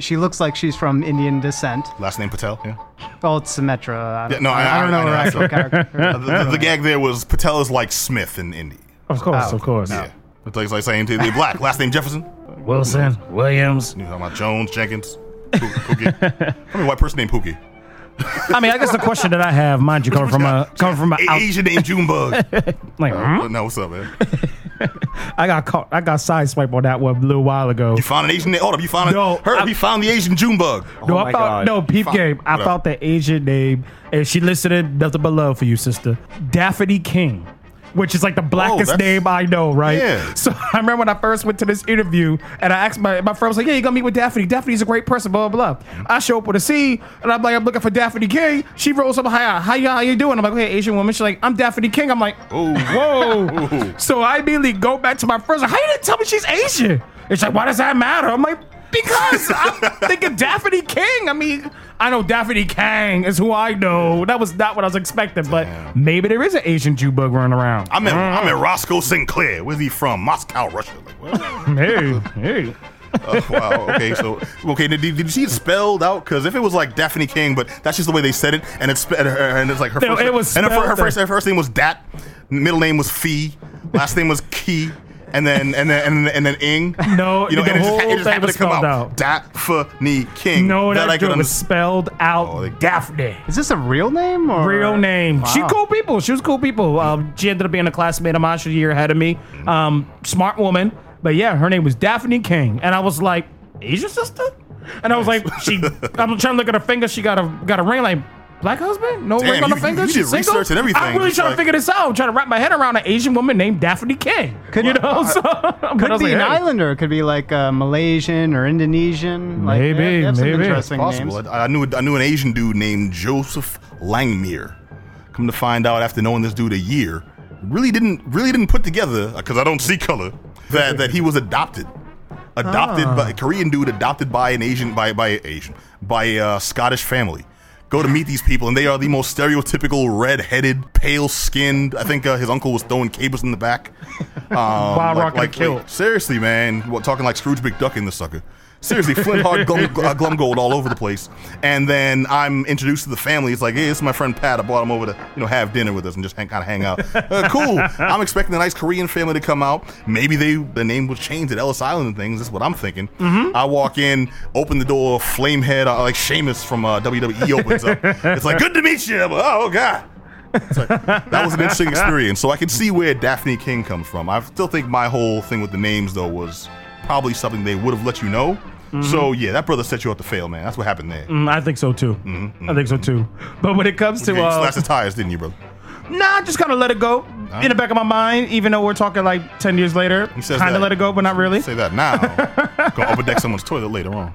She looks like she's from Indian descent. Last name Patel. Yeah. Well, it's Symmetra. I don't, Yeah, no, I, I- don't know I- I her know, I actual know. character. The, the- the gag there was Patel is like Smith in Indy. Of course, Oh. of course. Yeah. It's like, it's like saying to the black. Last name Jefferson. Wilson, Williams. You talking about Jones, Jenkins, Pookie. I mean, white person named Pookie. I mean, I guess the question that I have, mind you, coming from a coming from a A- out, Asian named Junebug. like, hmm? no, what's up, man? I got caught, I got sideswiped on that one a little while ago. You found an Asian name. Hold up, you found No, it. Her, I- he found the Asian Junebug. No, Oh I my thought God. no peep Fuck. game. I What up? thought the Asian name, and she listed it nothing but love for you, sister. Daphne King, which is like the blackest Oh, name I know, right? Yeah. So I remember when I first went to this interview, and I asked my my friend was like, "Yeah, you're gonna meet with Daphne? Daphne's a great person." Blah blah blah. I show up with a C, and I'm like, "I'm looking for Daphne King." She rolls up, "Hi, how you how you doing?" I'm like, "Hey, Asian woman." She's like, "I'm Daphne King." I'm like, Ooh. "Whoa!" so I immediately go back to my friends. Like, how you didn't tell me she's Asian? It's like, why does that matter? I'm like, because I'm thinking Daphne King. I mean, I know Daphne Kang is who I know. That was not what I was expecting, but Damn. maybe there is an Asian Junebug running around. I'm met, I met Roscoe Sinclair. Where's he from? Moscow, Russia. Like, hey, hey. Uh, wow. Okay. So, okay. Did, did you see it spelled out? Because if it was like Daphne King, but that's just the way they said it, and it's and, it's like her No, first. it was and her, her first her first name was Dat, middle name was Fee, last name was Key. And then and then and then, and then Ing. No, you know, the and it just, whole it just thing was to come spelled out. out. Daphne King. No, that, I could joke was understand. spelled out Oh, they- Daphne. Is this a real name or Real name. She Wow. cool people. She was cool people. Um, she ended up being a classmate of mine. She's a year ahead of me. Um, smart woman. But yeah, her name was Daphne King, and I was like, "Is your sister. And I was like, she. I'm trying to look at her finger. She got a got a ring like. Black husband? No Damn, ring on you- the finger? you She's did single? research and everything. I'm really trying like- to figure this out. I'm trying to wrap my head around an Asian woman named Daphne King. Could- you know? So, I Could be like, an hey. islander. It could be like uh, Malaysian or Indonesian. Like, Maybe, they have some maybe. interesting Possible. names. I, I knew I knew an Asian dude named Joseph Langmuir. Come to find out, after knowing this dude a year, really didn't really didn't put together because I don't see color that that he was adopted, adopted Ah. by a Korean dude adopted by an Asian by by Asian by a uh, Scottish family. Go to meet these people, and they are the most stereotypical red-headed, pale-skinned. I think uh, his uncle was throwing cables in the back. Um, Wild like, Rock like, Kill. like, seriously, man, what, talking like Scrooge McDuck in the sucker. Seriously, Flintheart glum, uh, Glomgold all over the place. And then I'm introduced to the family. It's like, hey, this is my friend Pat. I brought him over to you know have dinner with us and just kind of hang out. Uh, cool. I'm expecting a nice Korean family to come out. Maybe they the name was changed at Ellis Island and things. That's what I'm thinking. I walk in, open the door, Flamehead uh, like Sheamus from uh, WWE opens up. It's like, good to meet you. Like, oh god. That was an interesting experience. So I can see where Daphne King comes from. I still think my whole thing with the names though was probably something they would have let you know. So yeah, that brother set you up to fail, man. That's what happened there. Mm, I think so too. Mm-hmm, I think so too. But when it comes to you uh, slashed the tires, didn't you, brother? Nah, just kind of let it go in the back of my mind. Even though we're talking like ten years later, kind of let it go, but not really. Say that now. Go upper deck someone's toilet later on.